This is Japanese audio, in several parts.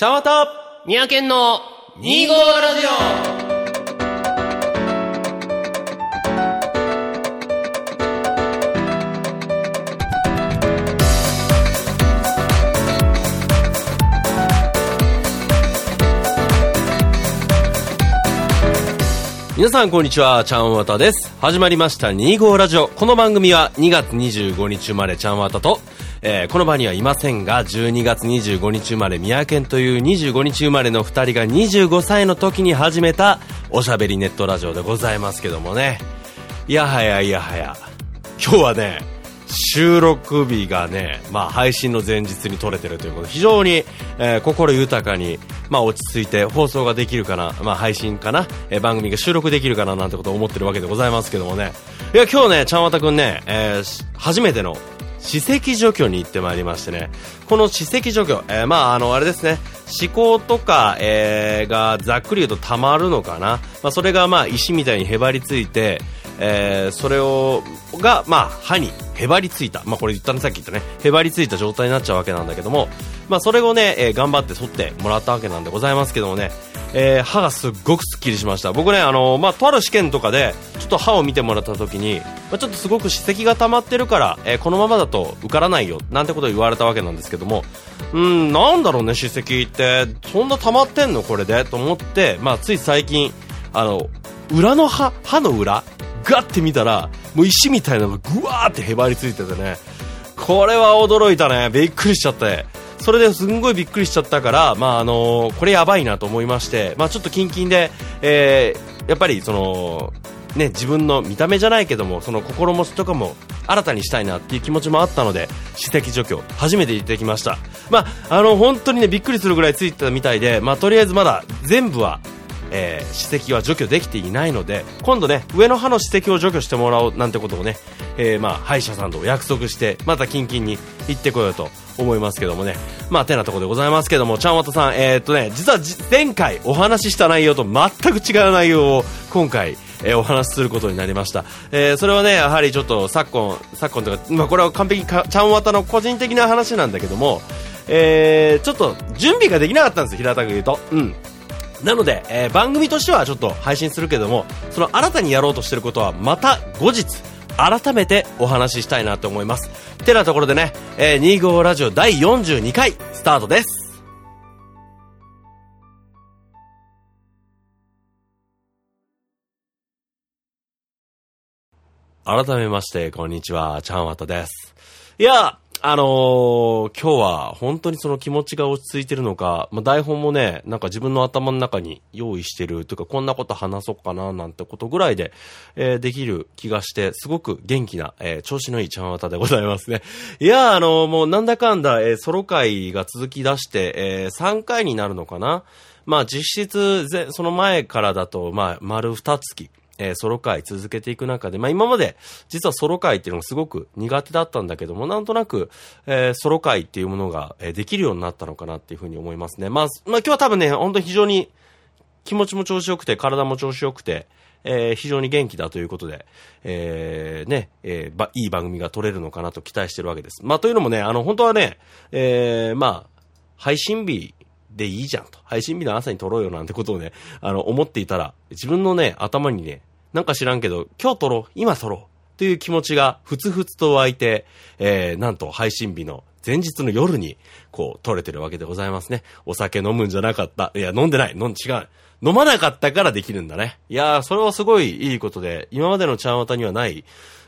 茶わた三宅の2号ラジオ皆さんこんにちは、ちゃんわたです。始まりました2号ラジオ。この番組は2月25日生まれちゃんわたと、えーこの場にはいませんが、12月25日生まれ宮県という25日生まれの2人が25歳の時に始めたおしゃべりネットラジオでございますけどもね。いやはやいやはや。今日はね、収録日がね、まあ配信の前日に撮れてるということで、非常に、えー心豊かに、まあ落ち着いて放送ができるかな、まあ配信かな、えー番組が収録できるかななんてことを思ってるわけでございますけどもね。いや、今日ね、ちゃんわたくんね、えー初めての史跡除去に行ってまいりましてね、この史跡除去、えーまああの、あれですね、思考とか、えーがざっくり言うと溜まるのかな。まあそれがまあ石みたいにへばりついて、えーそれを、が、まあ、歯にへばりついた。まあ、これ言ったね、さっき言ったね、へばりついた状態になっちゃうわけなんだけども、まあ、それをね、えー頑張って取ってもらったわけなんでございますけどもね、えー歯がすっごくスッキリしました。僕ね、あのまあ、とある試験とかで、ちょっと歯を見てもらった時に、まあ、ちょっとすごく歯石が溜まってるから、えーこのままだと受からないよ、なんてことを言われたわけなんですけども、うん、なんだろうね、歯石って、そんな溜まってんのこれで？と思って、まあ、つい最近、あの、裏の歯、歯の裏？ガッて見たら、もう石みたいなのがぐわーってへばりついててね、これは驚いたね。びっくりしちゃって。それですんごいびっくりしちゃったから、まああのこれやばいなと思いまして、まあちょっとキンキンで、えーやっぱりその、ね、自分の見た目じゃないけども、その心持ちとかも新たにしたいなっていう気持ちもあったので、史跡除去、初めて行ってきました。まあ、あの、本当にね、びっくりするぐらいついてたみたいで、まあとりあえずまだ全部はえー歯石は除去できていないので今度ね上の歯の歯石を除去してもらおうなんてことをね、えーまあ、歯医者さんと約束してまたキンキンに行ってこようと思いますけどもね。まあてなところでございますけどもちゃんわたさんえーっとね実は前回お話しした内容と全く違う内容を今回えーお話しすることになりました、えーそれはねやはりちょっと昨今昨今というか、まあ、これは完璧かちゃんわたの個人的な話なんだけどもえーちょっと準備ができなかったんです平たく言うと。うん。なので、えー番組としてはちょっと配信するけども、その新たにやろうとしてることはまた後日、改めてお話ししたいなと思います。てなところでね、えー、25ラジオ第42回スタートです。改めまして、こんにちは、ちゃんわたです。いや、あのー今日は本当にその気持ちが落ち着いてるのか、まあ、台本もね、なんか自分の頭の中に用意してるというか、こんなこと話そうかななんてことぐらいで、えーできる気がして、すごく元気な、えー調子のいいちゃんわたでございますね。いや、あのーもうなんだかんだ、えソロ会が続き出して、え3回になるのかな。まあ実質、その前からだと、まあ、丸2月。えーソロ会続けていく中で、まあ今まで実はソロ会っていうのがすごく苦手だったんだけども、なんとなく、えーソロ会っていうものが、えーできるようになったのかなっていうふうに思いますね。まあ、まあ今日は多分ね、本当に非常に気持ちも調子よくて、体も調子よくて、えー非常に元気だということで、えーね、えーば、いい番組が撮れるのかなと期待してるわけです。まあというのもね、あの本当はね、えーまあ、配信日でいいじゃんと。配信日の朝に撮ろうよなんてことをね、あの、思っていたら、自分のね、頭にね、なんか知らんけど、今日撮ろう、今撮ろう、という気持ちがふつふつと湧いて、えー、なんと配信日の前日の夜に、こう、撮れてるわけでございますね。お酒飲むんじゃなかった。いや、飲んでない。飲ん、違う。飲まなかったからできるんだね。いやー、それはすごいいいことで、今までのちゃんわたにはない、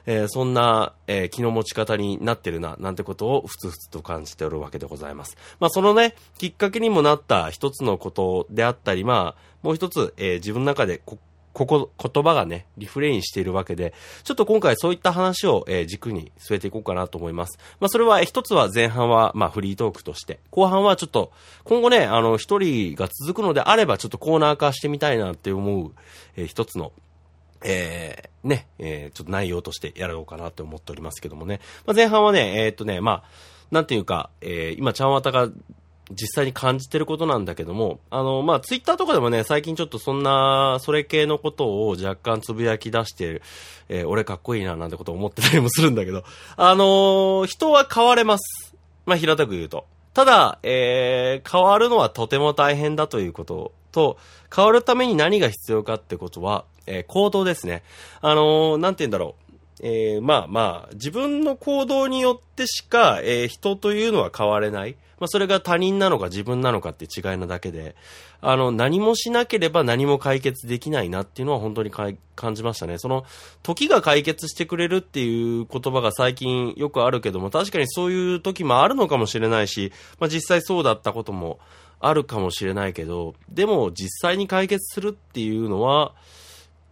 えーそんな、えー気の持ち方になってるな、なんてことをふつふつと感じておるわけでございます。まあ、そのね、きっかけにもなった一つのことであったり、まあ、もう一つ、えー自分の中でこ、ここ、言葉がね、リフレインしているわけで、ちょっと今回そういった話を、えー軸に据えていこうかなと思います。まあ、それは一つは前半は、まあ、フリートークとして、後半はちょっと、今後ね、あの、一人が続くのであれば、ちょっとコーナー化してみたいなって思う、えー一つの、えー、ね、えー、ちょっと内容としてやろうかなと思っておりますけどもね。まあ、前半はね、えーっとね、まあ、なんていうか、えー、今、ちゃんわたが実際に感じてることなんだけども、あの、まあ、ツイッターとかでもね、最近ちょっとそんな、それ系のことを若干つぶやき出してる、えー俺かっこいいななんてこと思ってたりもするんだけど、あのー人は変われます。まあ、平たく言うと。ただ、えー、変わるのはとても大変だということと、変わるために何が必要かってことは、えー、行動ですね。あのー、なんて言うんだろう。えー、まあまあ、自分の行動によってしか、えー、人というのは変われない。まあ、それが他人なのか自分なのかって違いなだけで、あの、何もしなければ何も解決できないなっていうのは本当に感じましたね。その、時が解決してくれるっていう言葉が最近よくあるけども、確かにそういう時もあるのかもしれないし、まあ、実際そうだったこともあるかもしれないけど、でも実際に解決するっていうのは、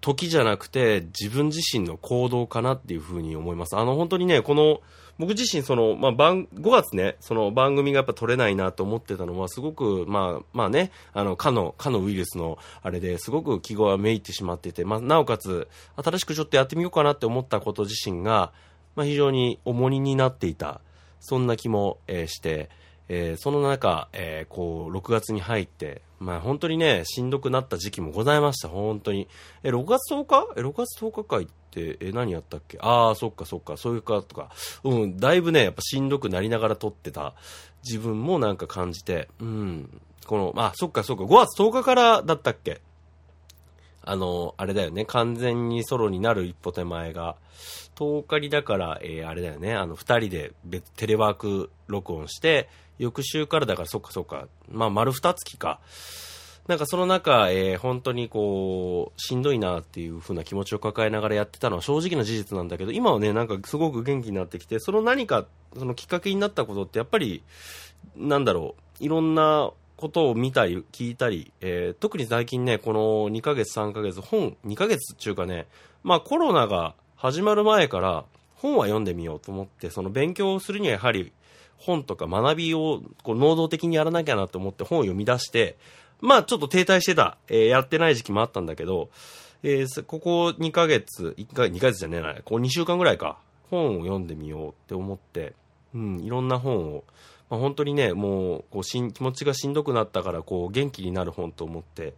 時じゃなくて自分自身の行動かなっていうふうに思います。あの本当にね、この、僕自身その、まあ、番、5月ね、その番組がやっぱ撮れないなと思ってたのは、すごく、まあ、まあね、あの、かの、かのウイルスのあれですごく記号はめいってしまってて、まあ、なおかつ、新しくちょっとやってみようかなって思ったこと自身が、まあ、非常に重荷になっていた、そんな気も、えー、して、えー、その中、えー、こう、6月に入って、まあ本当にね、しんどくなった時期もございました、本当に。え、6月10日？え、6月10日会って、え、何やったっけ？ああ、そっかそっか、そういうかとか。うん、だいぶね、やっぱしんどくなりながら撮ってた。自分もなんか感じて、うん、この、まあ、そっかそっか、5月10日からだったっけ？あの、あれだよね、完全にソロになる一歩手前が、10日にだから、えー、あれだよね、あの、二人で別、テレワーク録音して、翌週からだからそっかそっか、まあ丸二月か。なんかその中、えー、本当にこう、しんどいなっていう風な気持ちを抱えながらやってたのは正直な事実なんだけど、今はね、なんかすごく元気になってきて、その何か、そのきっかけになったことってやっぱり、なんだろう、いろんなことを見たり、聞いたり、えー、特に最近ね、この2ヶ月、3ヶ月、本、2ヶ月っていうかね、まあコロナが始まる前から本は読んでみようと思って、その勉強をするにはやはり本とか学びをこう能動的にやらなきゃなと思って本を読み出して、まあちょっと停滞してた、えー、やってない時期もあったんだけど、えー、ここ2ヶ月、1ヶ月2ヶ月じゃねえな、こう2週間ぐらいか、本を読んでみようって思って、うん、いろんな本を、まあ、本当にね、もうこうしん気持ちがしんどくなったからこう元気になる本と思って、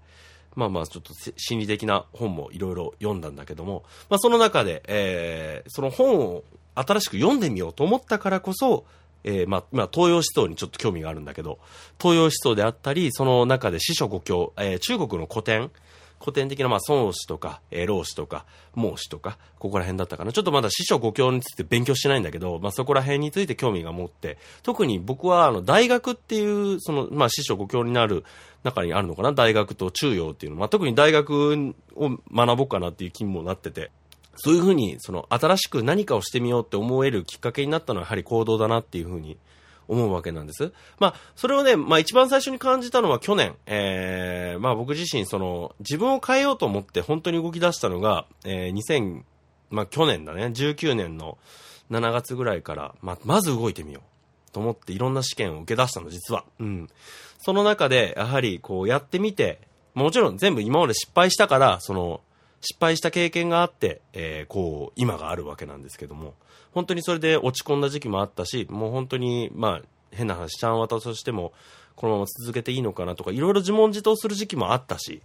まあまあちょっと心理的な本もいろいろ読んだんだけども、まあその中で、えー、その本を新しく読んでみようと思ったからこそ、えー、まあ、まあ、東洋思想にちょっと興味があるんだけど、東洋思想であったり、その中で四書五経、えー、中国の古典、古典的な、まあ、孫子とか、えー、老子とか、孟子とか、ここら辺だったかな。ちょっとまだ四書五経について勉強してないんだけど、まあ、そこら辺について興味が持って、特に僕は、あの、大学っていう、その、まあ、四書五経になる中にあるのかな。大学と中庸っていうの。まあ、特に大学を学ぼうかなっていう気にもなってて、そういうふうに、その、新しく何かをしてみようって思えるきっかけになったのはやはり行動だなっていうふうに思うわけなんです。まあ、それをね、まあ一番最初に感じたのは去年、えー、まあ僕自身その、自分を変えようと思って本当に動き出したのが、えー、2000、まあ去年だね、19年の7月ぐらいから、まあ、まず動いてみようと思っていろんな試験を受け出したの、実は。うん。その中で、やはりこうやってみて、もちろん全部今まで失敗したから、その、失敗した経験があって、えー、こう、今があるわけなんですけども、本当にそれで落ち込んだ時期もあったし、もう本当に、まあ、変な話、ちゃんわたとしても、このまま続けていいのかなとか、いろいろ自問自答する時期もあったし、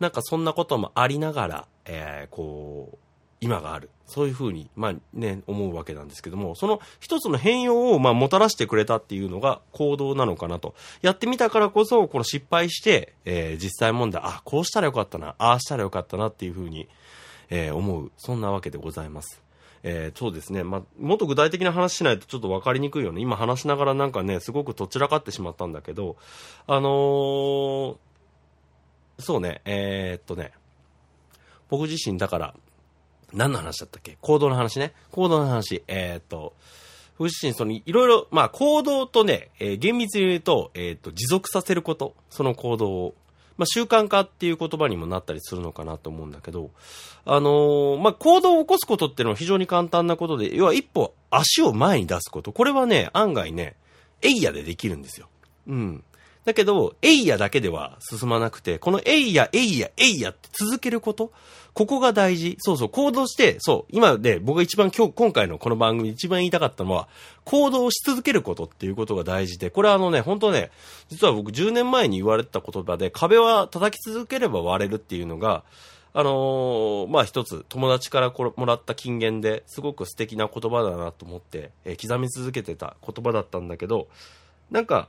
なんかそんなこともありながら、えー、こう、今がある。そういうふうに、まあね、思うわけなんですけども、その一つの変容を、まあ、もたらしてくれたっていうのが行動なのかなと。やってみたからこそ、この失敗して、えー、実際問題、あ、こうしたらよかったな、ああしたらよかったなっていうふうに、えー、思う。そんなわけでございます。えー、そうですね。まあ、もっと具体的な話しないとちょっと分かりにくいよね。今話しながらなんかね、すごくとっちらかってしまったんだけど、あのー、そうね、えー、っとね、僕自身だから、何の話だったっけ？行動の話ね。行動の話。えー、っと、僕自身、その、いろいろ、まあ、行動とね、えー、厳密に言うと、えー、っと、持続させること。その行動を。まあ、習慣化っていう言葉にもなったりするのかなと思うんだけど、あのー、まあ、行動を起こすことっていうのは非常に簡単なことで、要は一歩足を前に出すこと。これはね、案外ね、エイヤでできるんですよ。うん。だけど、エイヤだけでは進まなくて、このエイヤ、エイヤ、エイヤって続けること？ここが大事。そうそう、行動して、そう、今で僕が一番今日、今回のこの番組一番言いたかったのは、行動し続けることっていうことが大事で、これはあのね、本当ね、実は僕10年前に言われた言葉で、壁は叩き続ければ割れるっていうのが、あのー、まあ一つ友達からこもらった金言ですごく素敵な言葉だなと思って、えー、刻み続けてた言葉だったんだけど、なんか、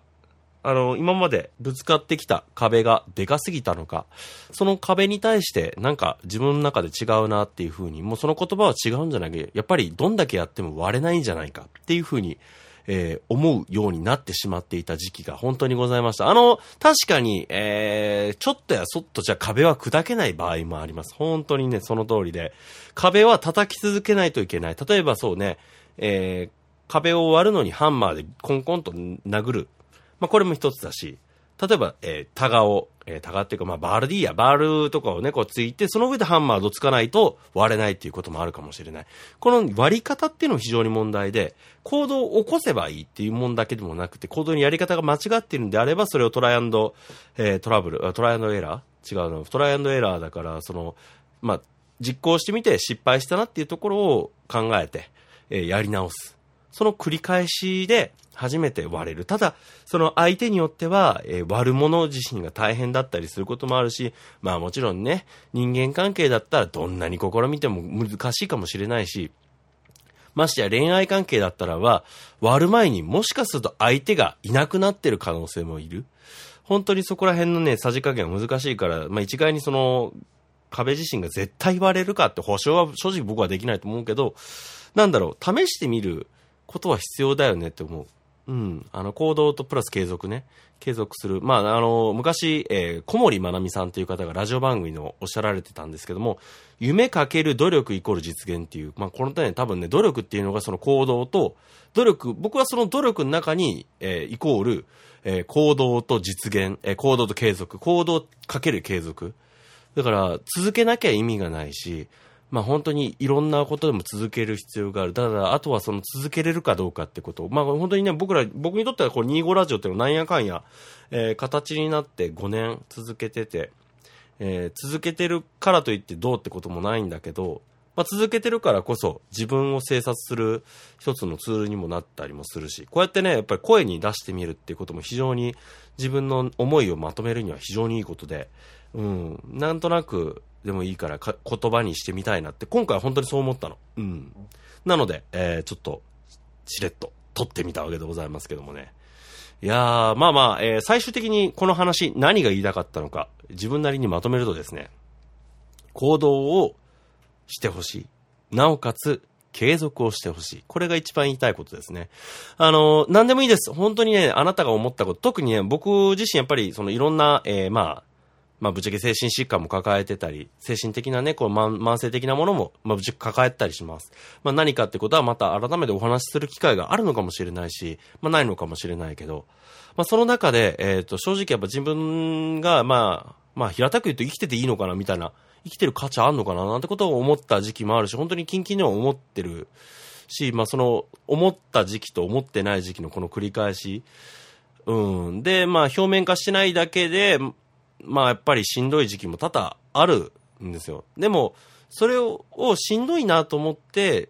あの、今までぶつかってきた壁がでかすぎたのか、その壁に対してなんか自分の中で違うなっていう風に、もうその言葉は違うんじゃなくて、やっぱりどんだけやっても割れないんじゃないかっていう風に、えー、思うようになってしまっていた時期が本当にございました。あの、確かに、えー、ちょっとやそっとじゃ壁は砕けない場合もあります。本当にね、その通りで。壁は叩き続けないといけない。例えばそうね、えー、壁を割るのにハンマーでコンコンと殴る。まあ、これも一つだし、例えば、えー、タガを、えー、タガっていうか、まあ、バールディーや、バールとかをね、こうついて、その上でハンマーどつかないと割れないっていうこともあるかもしれない。この割り方っていうのも非常に問題で、行動を起こせばいいっていうもんだけでもなくて、行動にやり方が間違っているんであれば、それをトライアンド、えー、トラブル、トライアンドエラー？違うの。トライアンドエラーだから、その、まあ、実行してみて失敗したなっていうところを考えて、えー、やり直す。その繰り返しで初めて割れる。ただ、その相手によっては、えー、割る者自身が大変だったりすることもあるし、まあもちろんね、人間関係だったらどんなに試みても難しいかもしれないし、ましてや恋愛関係だったらは、割る前にもしかすると相手がいなくなってる可能性もいる。本当にそこら辺のね、さじ加減は難しいから、まあ一概にその、壁自身が絶対割れるかって保証は正直僕はできないと思うけど、なんだろう、試してみることは必要だよねって思う。うん。あの、行動とプラス継続ね。継続する。まあ、あの、昔、えー、小森まなみさんという方がラジオ番組のおっしゃられてたんですけども、夢かける努力イコール実現っていう、まあ、この点多分ね、努力っていうのがその行動と、努力、僕はその努力の中に、えー、イコール、えー、行動と実現、えー、行動と継続、行動かける継続。だから、続けなきゃ意味がないし、まあ本当にいろんなことでも続ける必要がある。ただ、あとはその続けれるかどうかってことまあ本当にね、僕ら、僕にとってはこう25ラジオっていうのはなんやかんや、えー、形になって5年続けてて、えー、続けてるからといってどうってこともないんだけど、まあ、続けてるからこそ自分を制察する一つのツールにもなったりもするし、こうやってね、やっぱり声に出してみるっていうことも非常に自分の思いをまとめるには非常にいいことで、うん、なんとなくでもいいからか言葉にしてみたいなって、今回本当にそう思ったの。うん。なので、えー、ちょっと、しれっと撮ってみたわけでございますけどもね。いやー、まあまあ、えー、最終的にこの話、何が言いたかったのか、自分なりにまとめるとですね、行動をしてほしい。なおかつ、継続をしてほしい。これが一番言いたいことですね。あの、何でもいいです。本当にね、あなたが思ったこと、特にね、僕自身やっぱり、そのいろんな、えー、まあ、まあ、ぶっちゃけ精神疾患も抱えてたり、精神的なね、こう、慢性的なものも、まあ、ぶっちゃけ抱えたりします。まあ、何かってことはまた改めてお話しする機会があるのかもしれないし、まあ、ないのかもしれないけど、まあ、その中で、えっ、ー、と、正直やっぱ自分が、まあ、まあ、平たく言うと生きてていいのかな、みたいな、生きてる価値あんのかな、なんてことを思った時期もあるし、本当に近々には思ってるし、まあ、その、思った時期と思ってない時期のこの繰り返し、うん。で、まあ、表面化してないだけで、まあやっぱりしんどい時期も多々あるんですよ。でも、それをしんどいなと思って、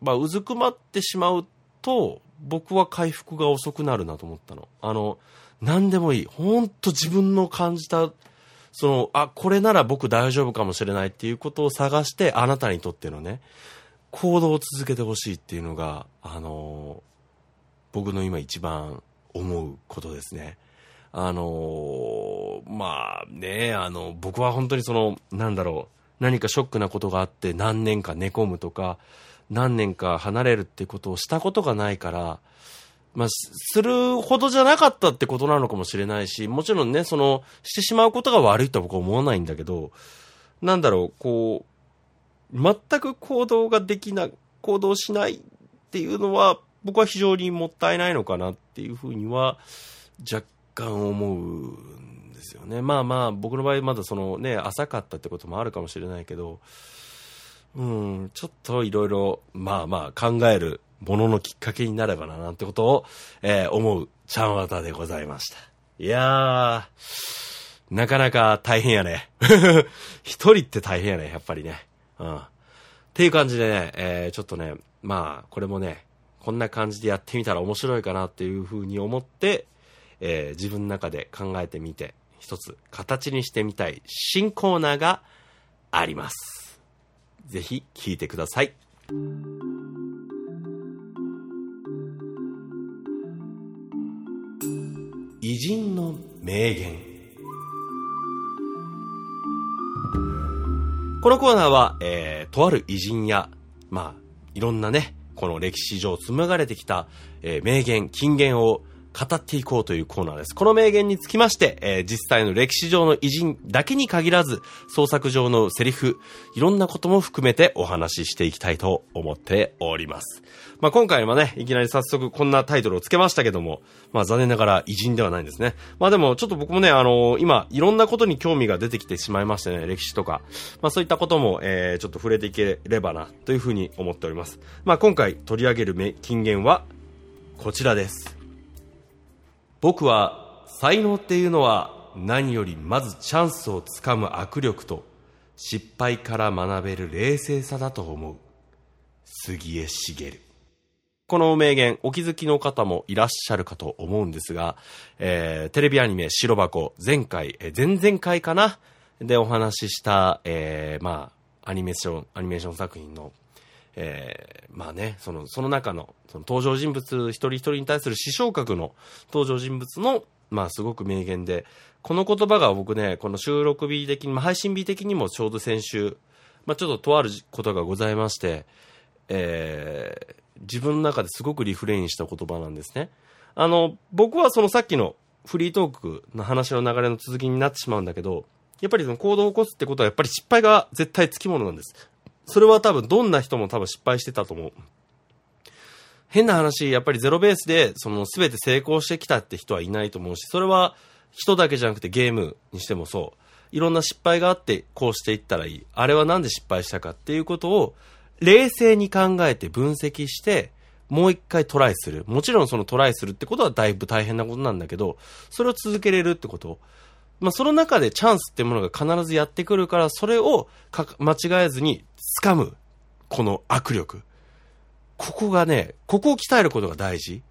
まあうずくまってしまうと、僕は回復が遅くなるなと思ったの。あの、何でもいい。ほんと自分の感じた、その、あ、これなら僕大丈夫かもしれないっていうことを探して、あなたにとってのね、行動を続けてほしいっていうのが、あの僕の今一番思うことですね。あのー、まあね、あの、僕は本当にその、なんだろう、何かショックなことがあって何年か寝込むとか、何年か離れるってことをしたことがないから、まあ、するほどじゃなかったってことなのかもしれないし、もちろんね、その、してしまうことが悪いとは僕は思わないんだけど、なんだろう、こう、全く行動ができな、行動しないっていうのは、僕は非常にもったいないのかなっていうふうには、若干思うんですよね。まあまあ、僕の場合まだそのね、浅かったってこともあるかもしれないけど、うん、ちょっといろいろ、まあまあ考えるもののきっかけになればな、なんてことを、えー、思う、ちゃんわたでございました。いやー、なかなか大変やね。一人って大変やね、やっぱりね。うん。っていう感じでね、えー、ちょっとね、まあ、これもね、こんな感じでやってみたら面白いかなっていうふうに思って、えー、自分の中で考えてみて、一つ形にしてみたい新コーナーがあります。ぜひ聞いてください。偉人の名言このコーナーは、えー、とある偉人や、まあ、いろんなね、この歴史上紡がれてきた、えー、名言、金言を語っていこうというコーナーです。この名言につきまして、えー、実際の歴史上の偉人だけに限らず、創作上のセリフ、いろんなことも含めてお話ししていきたいと思っております。まあ、今回もね、いきなり早速こんなタイトルをつけましたけども、まあ、残念ながら偉人ではないんですね。まあ、でもちょっと僕もね、あのー、今、いろんなことに興味が出てきてしまいましてね、歴史とか、まあ、そういったことも、えー、ちょっと触れていければな、というふうに思っております。まあ、今回取り上げる金言は、こちらです。僕は才能っていうのは何よりまずチャンスをつかむ握力と失敗から学べる冷静さだと思う。杉江茂。この名言、お気づきの方もいらっしゃるかと思うんですが、えー、テレビアニメ白箱、前回、え前々回かな？でお話しした、えー、まあ、アニメーション、アニメーション作品のえー、まあね、その、その中の、その登場人物一人一人に対する視聴覚の登場人物の、まあすごく名言で、この言葉が僕ね、この収録日的に、まあ、配信日的にもちょうど先週、まあちょっととあることがございまして、えー、自分の中ですごくリフレインした言葉なんですね。あの、僕はそのさっきのフリートークの話の流れの続きになってしまうんだけど、やっぱりその行動を起こすってことはやっぱり失敗が絶対つきものなんです。それは多分どんな人も多分失敗してたと思う。変な話、やっぱりゼロベースで、その全て成功してきたって人はいないと思うし、それは人だけじゃなくてゲームにしてもそう。いろんな失敗があってこうしていったらいい。あれはなんで失敗したかっていうことを冷静に考えて分析して、もう一回トライする。もちろんそのトライするってことはだいぶ大変なことなんだけど、それを続けれるってこと。まあ、その中でチャンスってものが必ずやってくるから、それを間違えずに掴む、この握力。ここがね、ここを鍛えることが大事。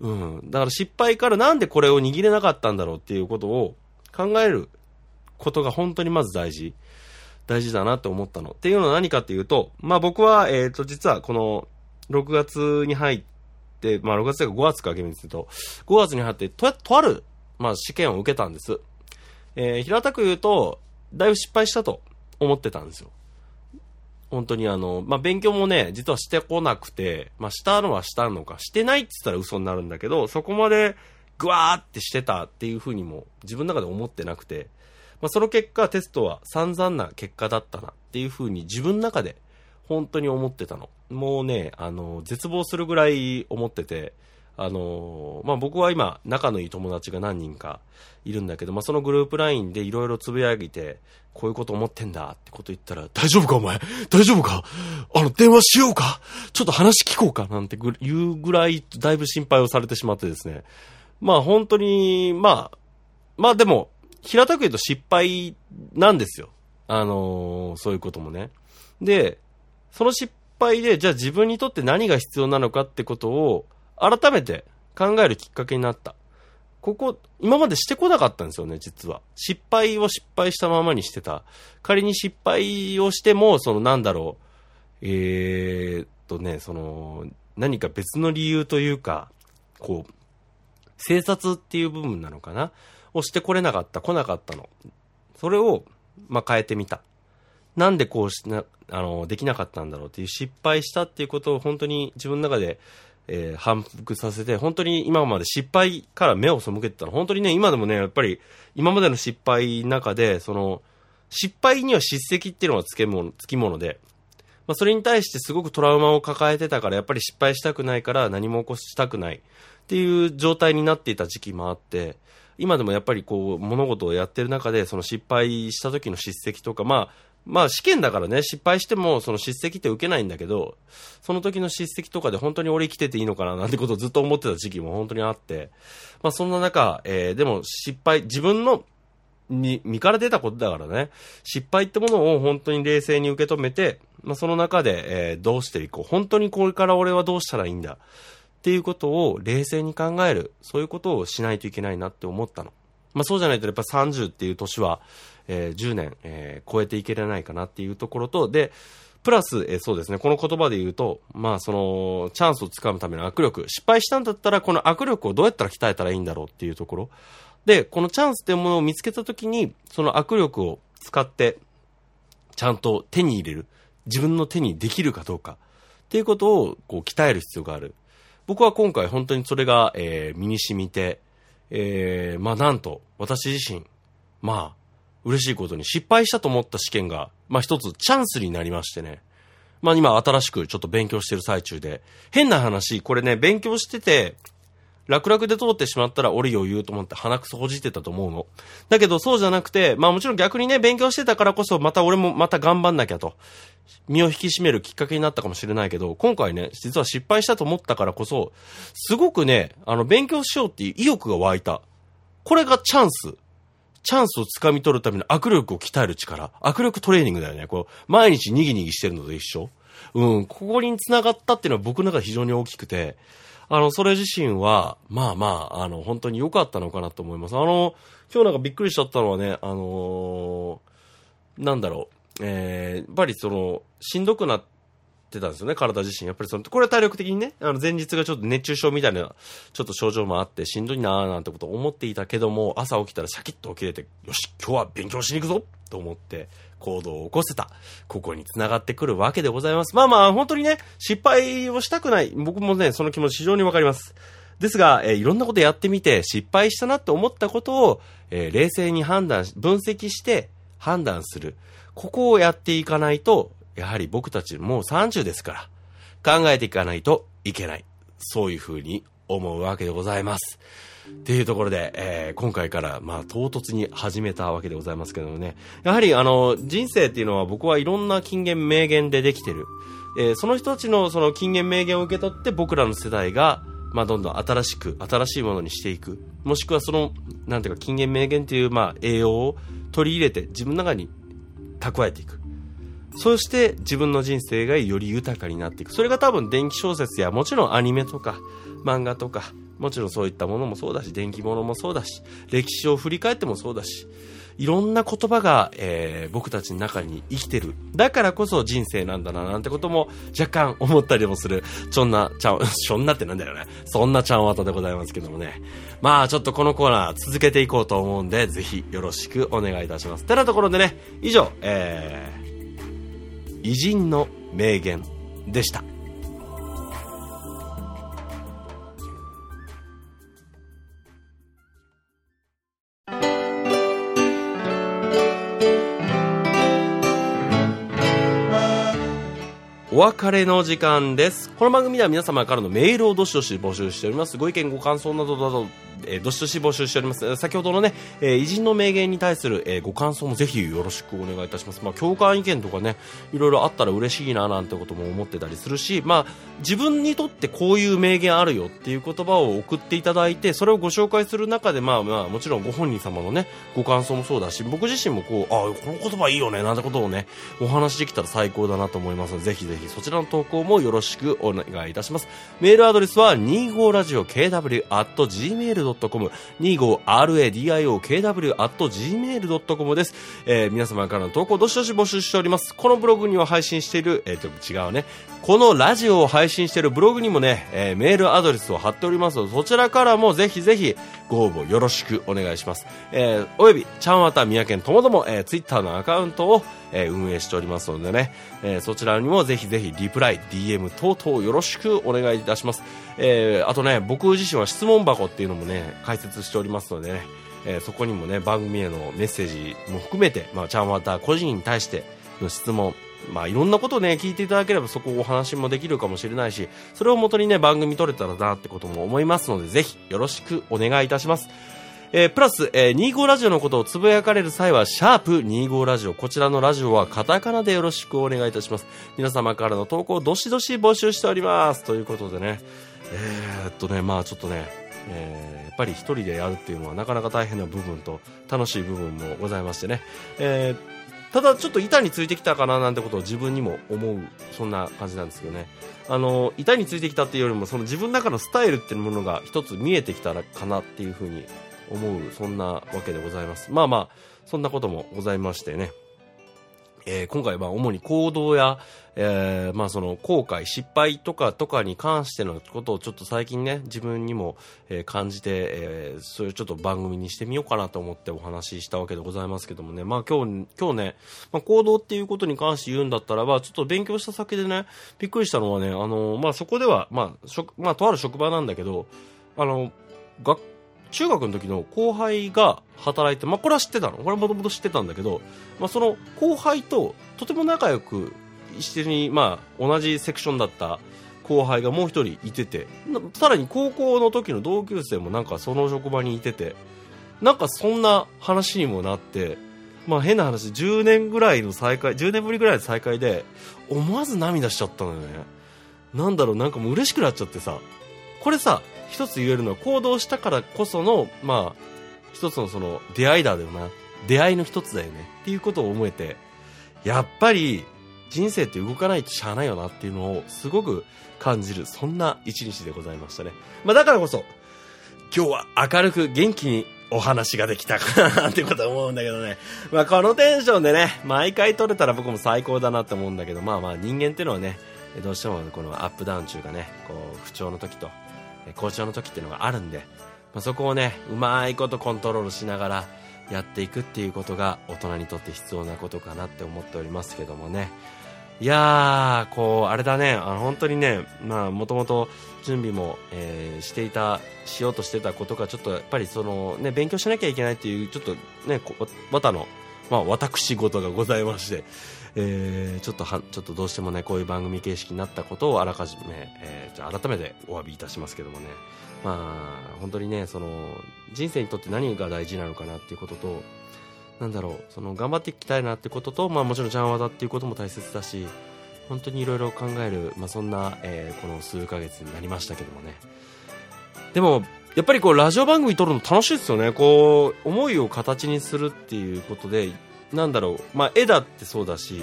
うん。だから失敗からなんでこれを握れなかったんだろうっていうことを考えることが本当にまず大事。大事だなって思ったの。っていうのは何かっていうと、まあ僕は、えっ、ー、と、実はこの6月に入って、まあ6月というか5月か厳密に言うと、5月に入ってと、とある、まあ試験を受けたんです。えー、平たく言うと、だいぶ失敗したと思ってたんですよ。本当にあの、まあ、勉強もね、実はしてこなくて、まあ、したのはしたのか、してないって言ったら嘘になるんだけど、そこまで、ぐわーってしてたっていうふうにも、自分の中で思ってなくて、まあ、その結果、テストは散々な結果だったなっていうふうに自分の中で、本当に思ってたの。もうね、あの、絶望するぐらい思ってて、あのまあ、僕は今、仲のいい友達が何人かいるんだけど、まあ、そのグループ LINE でいろいろつぶやいて、こういうこと思ってんだってこと言ったら、大丈夫かお前？大丈夫か？あの、電話しようか？ちょっと話聞こうかなんて言うぐらい、だいぶ心配をされてしまってですね。まあ本当に、まあ、まあでも、平たく言うと失敗なんですよ。あのー、そういうこともね。で、その失敗で、じゃあ自分にとって何が必要なのかってことを、改めて考えるきっかけになった。ここ、今までしてこなかったんですよね、実は。失敗を失敗したままにしてた。仮に失敗をしても、そのなんだろう、えー、とね、その、何か別の理由というか、こう、生殺っていう部分なのかな？をしてこれなかった、来なかったの。それを、まあ、変えてみた。なんでこうしな、あの、できなかったんだろうっていう失敗したっていうことを本当に自分の中でえー、反復させて、本当に今まで失敗から目を背けてたの。本当にね、今でもね、やっぱり、今までの失敗の中で、その、失敗には叱責っていうのがつけもの、つきもので、まあ、それに対してすごくトラウマを抱えてたから、やっぱり失敗したくないから何も起こしたくないっていう状態になっていた時期もあって、今でもやっぱりこう、物事をやってる中で、その失敗した時の叱責とか、まあ、まあ試験だからね、失敗してもその叱責って受けないんだけど、その時の叱責とかで本当に俺生きてていいのかななんてことをずっと思ってた時期も本当にあって、まあそんな中、えー、でも失敗、自分の身身から出たことだからね、失敗ってものを本当に冷静に受け止めて、まあその中で、えー、どうしていこう。本当にこれから俺はどうしたらいいんだ。っていうことを冷静に考える。そういうことをしないといけないなって思ったの。まあそうじゃないとやっぱ30っていう年は、えー、10年、えー、超えていけれないかなっていうところと、で、プラス、えそうですね、この言葉で言うと、まあその、チャンスをつかむための握力、失敗したんだったら、この握力をどうやったら鍛えたらいいんだろうっていうところ。で、このチャンスっていうものを見つけたときに、その握力を使って、ちゃんと手に入れる。自分の手にできるかどうか。っていうことを、こう、鍛える必要がある。僕は今回本当にそれが、えー、身に染みて、えー、まあなんと、私自身、まあ、嬉しいことに失敗したと思った試験が、まあ一つチャンスになりましてね。まあ今新しくちょっと勉強してる最中で、変な話、これね、勉強してて、楽々で通ってしまったら俺余裕と思って鼻くそほじってたと思うの。だけどそうじゃなくて、まあもちろん逆にね、勉強してたからこそまた俺もまた頑張んなきゃと。身を引き締めるきっかけになったかもしれないけど、今回ね、実は失敗したと思ったからこそ、すごくね、あの、勉強しようっていう意欲が湧いた。これがチャンス。チャンスを掴み取るための握力を鍛える力。握力トレーニングだよね。こう、毎日にぎにぎしてるのと一緒。うん、ここに繋がったっていうのは僕の中で非常に大きくて、あの、それ自身は、まあまあ、あの、本当に良かったのかなと思います。あの、今日なんかびっくりしちゃったのはね、あのー、なんだろう、えー、やっぱりその、しんどくなってってたんですよね、体自身。やっぱりその、これは体力的にね、あの、前日がちょっと熱中症みたいな、ちょっと症状もあって、しんどいなーなんてことを思っていたけども、朝起きたらシャキッと起きれて、よし、今日は勉強しに行くぞと思って、行動を起こせた。ここに繋がってくるわけでございます。まあまあ、本当にね、失敗をしたくない。僕もね、その気持ち非常にわかります。ですが、えー、いろんなことやってみて、失敗したなって思ったことを、えー、冷静に判断、分析して判断する。ここをやっていかないと、やはり僕たちもう30ですから、考えていかないといけない。そういうふうに思うわけでございます。っていうところで、えー、今回から、まあ、唐突に始めたわけでございますけどもね。やはり、あの、人生っていうのは僕はいろんな金言名言でできてる。えー、その人たちのその金言名言を受け取って僕らの世代が、まあ、どんどん新しく、新しいものにしていく。もしくはその、なんていうか、金言名言っていう、まあ、栄養を取り入れて自分の中に蓄えていく。そして自分の人生がより豊かになっていく。それが多分電気小説やもちろんアニメとか漫画とかもちろんそういったものもそうだし、電気物もそうだし、歴史を振り返ってもそうだし、いろんな言葉が、えー、僕たちの中に生きてる。だからこそ人生なんだな、なんてことも若干思ったりもする。ちょんな、ちゃん、ちょんなってなんだよね。そんなちゃんわたでございますけどもね。まあ、ちょっとこのコーナー続けていこうと思うんで、ぜひよろしくお願いいたします。てなところでね、以上、えー、偉人の名言でした。お別れの時間です。この番組では皆様からのメールをどしどし募集しております。ご意見、ご感想などなどえー、どしどし募集しております。先ほどのね、えー、偉人の名言に対する、えー、ご感想もぜひよろしくお願いいたします。まあ、共感意見とかね、いろいろあったら嬉しいななんてことも思ってたりするし、まあ、自分にとってこういう名言あるよっていう言葉を送っていただいて、それをご紹介する中で、まあまあ、もちろんご本人様のね、ご感想もそうだし、僕自身もこう、ああ、この言葉いいよね、なんてことをね、お話できたら最高だなと思いますので、ぜひぜひそちらの投稿もよろしくお願いいたします。メールアドレスは 25radiokw.gmail.com 25radiokw.gmail.com です。えー、皆様からの投稿どしどし募集しております。このブログには配信している、えっ、ー、と、違うね。このラジオを配信しているブログにもね、えー、メールアドレスを貼っておりますので、そちらからもぜひぜひご応募よろしくお願いします。えー、および、ちゃんわたみやけんともども、えー、ツイッターのアカウントを、えー、運営しておりますのでね、えー、そちらにもぜひぜひリプライ、DM 等々よろしくお願いいたします。えー、あとね、僕自身は質問箱っていうのもね、解説しておりますのでね、え、そこにもね、番組へのメッセージも含めて、まあ、ちゃんわた個人に対しての質問、まあ、いろんなことをね、聞いていただければそこお話もできるかもしれないし、それを元にね、番組撮れたらなってことも思いますので、ぜひよろしくお願いいたします。えー、プラス、えー、25ラジオのことをつぶやかれる際は、シャープ25ラジオ。こちらのラジオはカタカナでよろしくお願いいたします。皆様からの投稿を、どしどし募集しております。ということでね、えー、っとね、まあちょっとね、えー、やっぱり一人でやるっていうのはなかなか大変な部分と楽しい部分もございましてね、えー、ただちょっと板についてきたかななんてことを自分にも思うそんな感じなんですけどねあの板についてきたっていうよりもその自分の中のスタイルっていうものが一つ見えてきたかなっていうふうに思うそんなわけでございます。まあまあそんなこともございましてね。えー、今回は主に行動や、えー、まあその後悔、失敗とかとかに関してのことをちょっと最近ね、自分にも、えー、感じて、えー、そういうちょっと番組にしてみようかなと思ってお話ししたわけでございますけどもね、まあ今日、今日ね、まあ行動っていうことに関して言うんだったらば、ちょっと勉強した先でね、びっくりしたのはね、あの、まあそこでは、まあ、まあとある職場なんだけど、あの、学中学の時の後輩が働いて、まあ、これは知ってたの？これはもともと知ってたんだけど、まあ、その後輩ととても仲良く一緒に、まあ、同じセクションだった後輩がもう一人いてて、さらに高校の時の同級生もなんかその職場にいてて、なんかそんな話にもなって、まあ変な話、10年ぐらいの再会、10年ぶりぐらいの再会で、思わず涙しちゃったのよね。なんだろう、なんかもう嬉しくなっちゃってさ、これさ、一つ言えるのは行動したからこその、まあ、一つのその出会いだよな。出会いの一つだよね。っていうことを思えて、やっぱり人生って動かないとしゃあないよなっていうのをすごく感じる、そんな一日でございましたね。まあだからこそ、今日は明るく元気にお話ができたかなってことは思うんだけどね。まあこのテンションでね、毎回撮れたら僕も最高だなって思うんだけど、まあまあ人間っていうのはね、どうしてもこのアップダウン中がね、こう不調の時と、好調の時っていうのがあるんで、まあ、そこをね、うまいことコントロールしながらやっていくっていうことが大人にとって必要なことかなって思っておりますけどもね。いやー、こう、あれだね、あの本当にね、まあ、もともと準備も、えー、していた、しようとしてたことが、ちょっとやっぱりその、ね、勉強しなきゃいけないっていう、ちょっとね、わたの、まあ、私事がございまして、えー、ちょっとは、ちょっとどうしてもね、こういう番組形式になったことをあらかじめ、えー、じゃ改めてお詫びいたしますけどもね。まあ、本当にね、その、人生にとって何が大事なのかなっていうことと、なんだろう、その、頑張っていきたいなってことと、まあもちろんジャンワダっていうことも大切だし、本当にいろいろ考える、まあそんな、えー、この数ヶ月になりましたけどもね。でも、やっぱりこう、ラジオ番組撮るの楽しいですよね。こう、思いを形にするっていうことで、なんだろう、まあ、絵だってそうだし、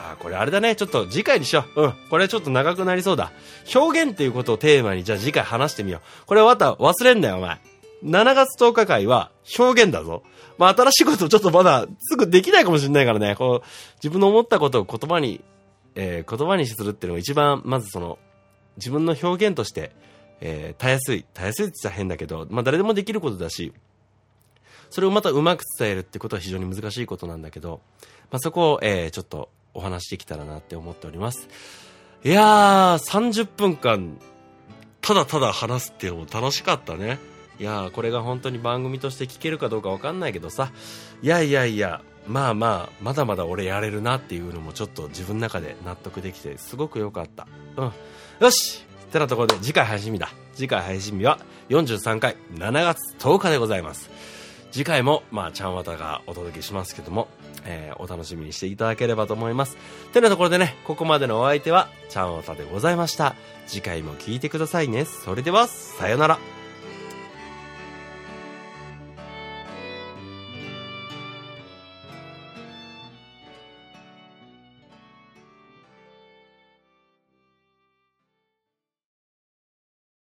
あ、これあれだね。ちょっと次回にしよう。うん。これちょっと長くなりそうだ。表現っていうことをテーマに、じゃあ次回話してみよう。これまた忘れんなよ、お前。7月10日会は表現だぞ。まあ、新しいことちょっとまだすぐできないかもしれないからね。こう、自分の思ったことを言葉に、えー、言葉にするっていうのが一番、まずその、自分の表現として、えー、たやすい。たやすいって言ったら変だけど、まあ誰でもできることだし、それをまたうまく伝えるってことは非常に難しいことなんだけど、まあ、そこを、えー、ちょっとお話しできたらなって思っております。いやー、30分間、ただただ話すっていうのも楽しかったね。いやー、これが本当に番組として聞けるかどうかわかんないけどさ、いやいやいや、まあまあ、まだまだ俺やれるなっていうのもちょっと自分の中で納得できて、すごく良かった。うん。よしってなところで次回配信日だ。次回配信日は43回7月10日でございます。次回も、まあ、ちゃんわたがお届けしますけども、えー、お楽しみにしていただければと思います。てなところでね、ここまでのお相手は、ちゃんわたでございました。次回も聞いてくださいね。それでは、さよなら。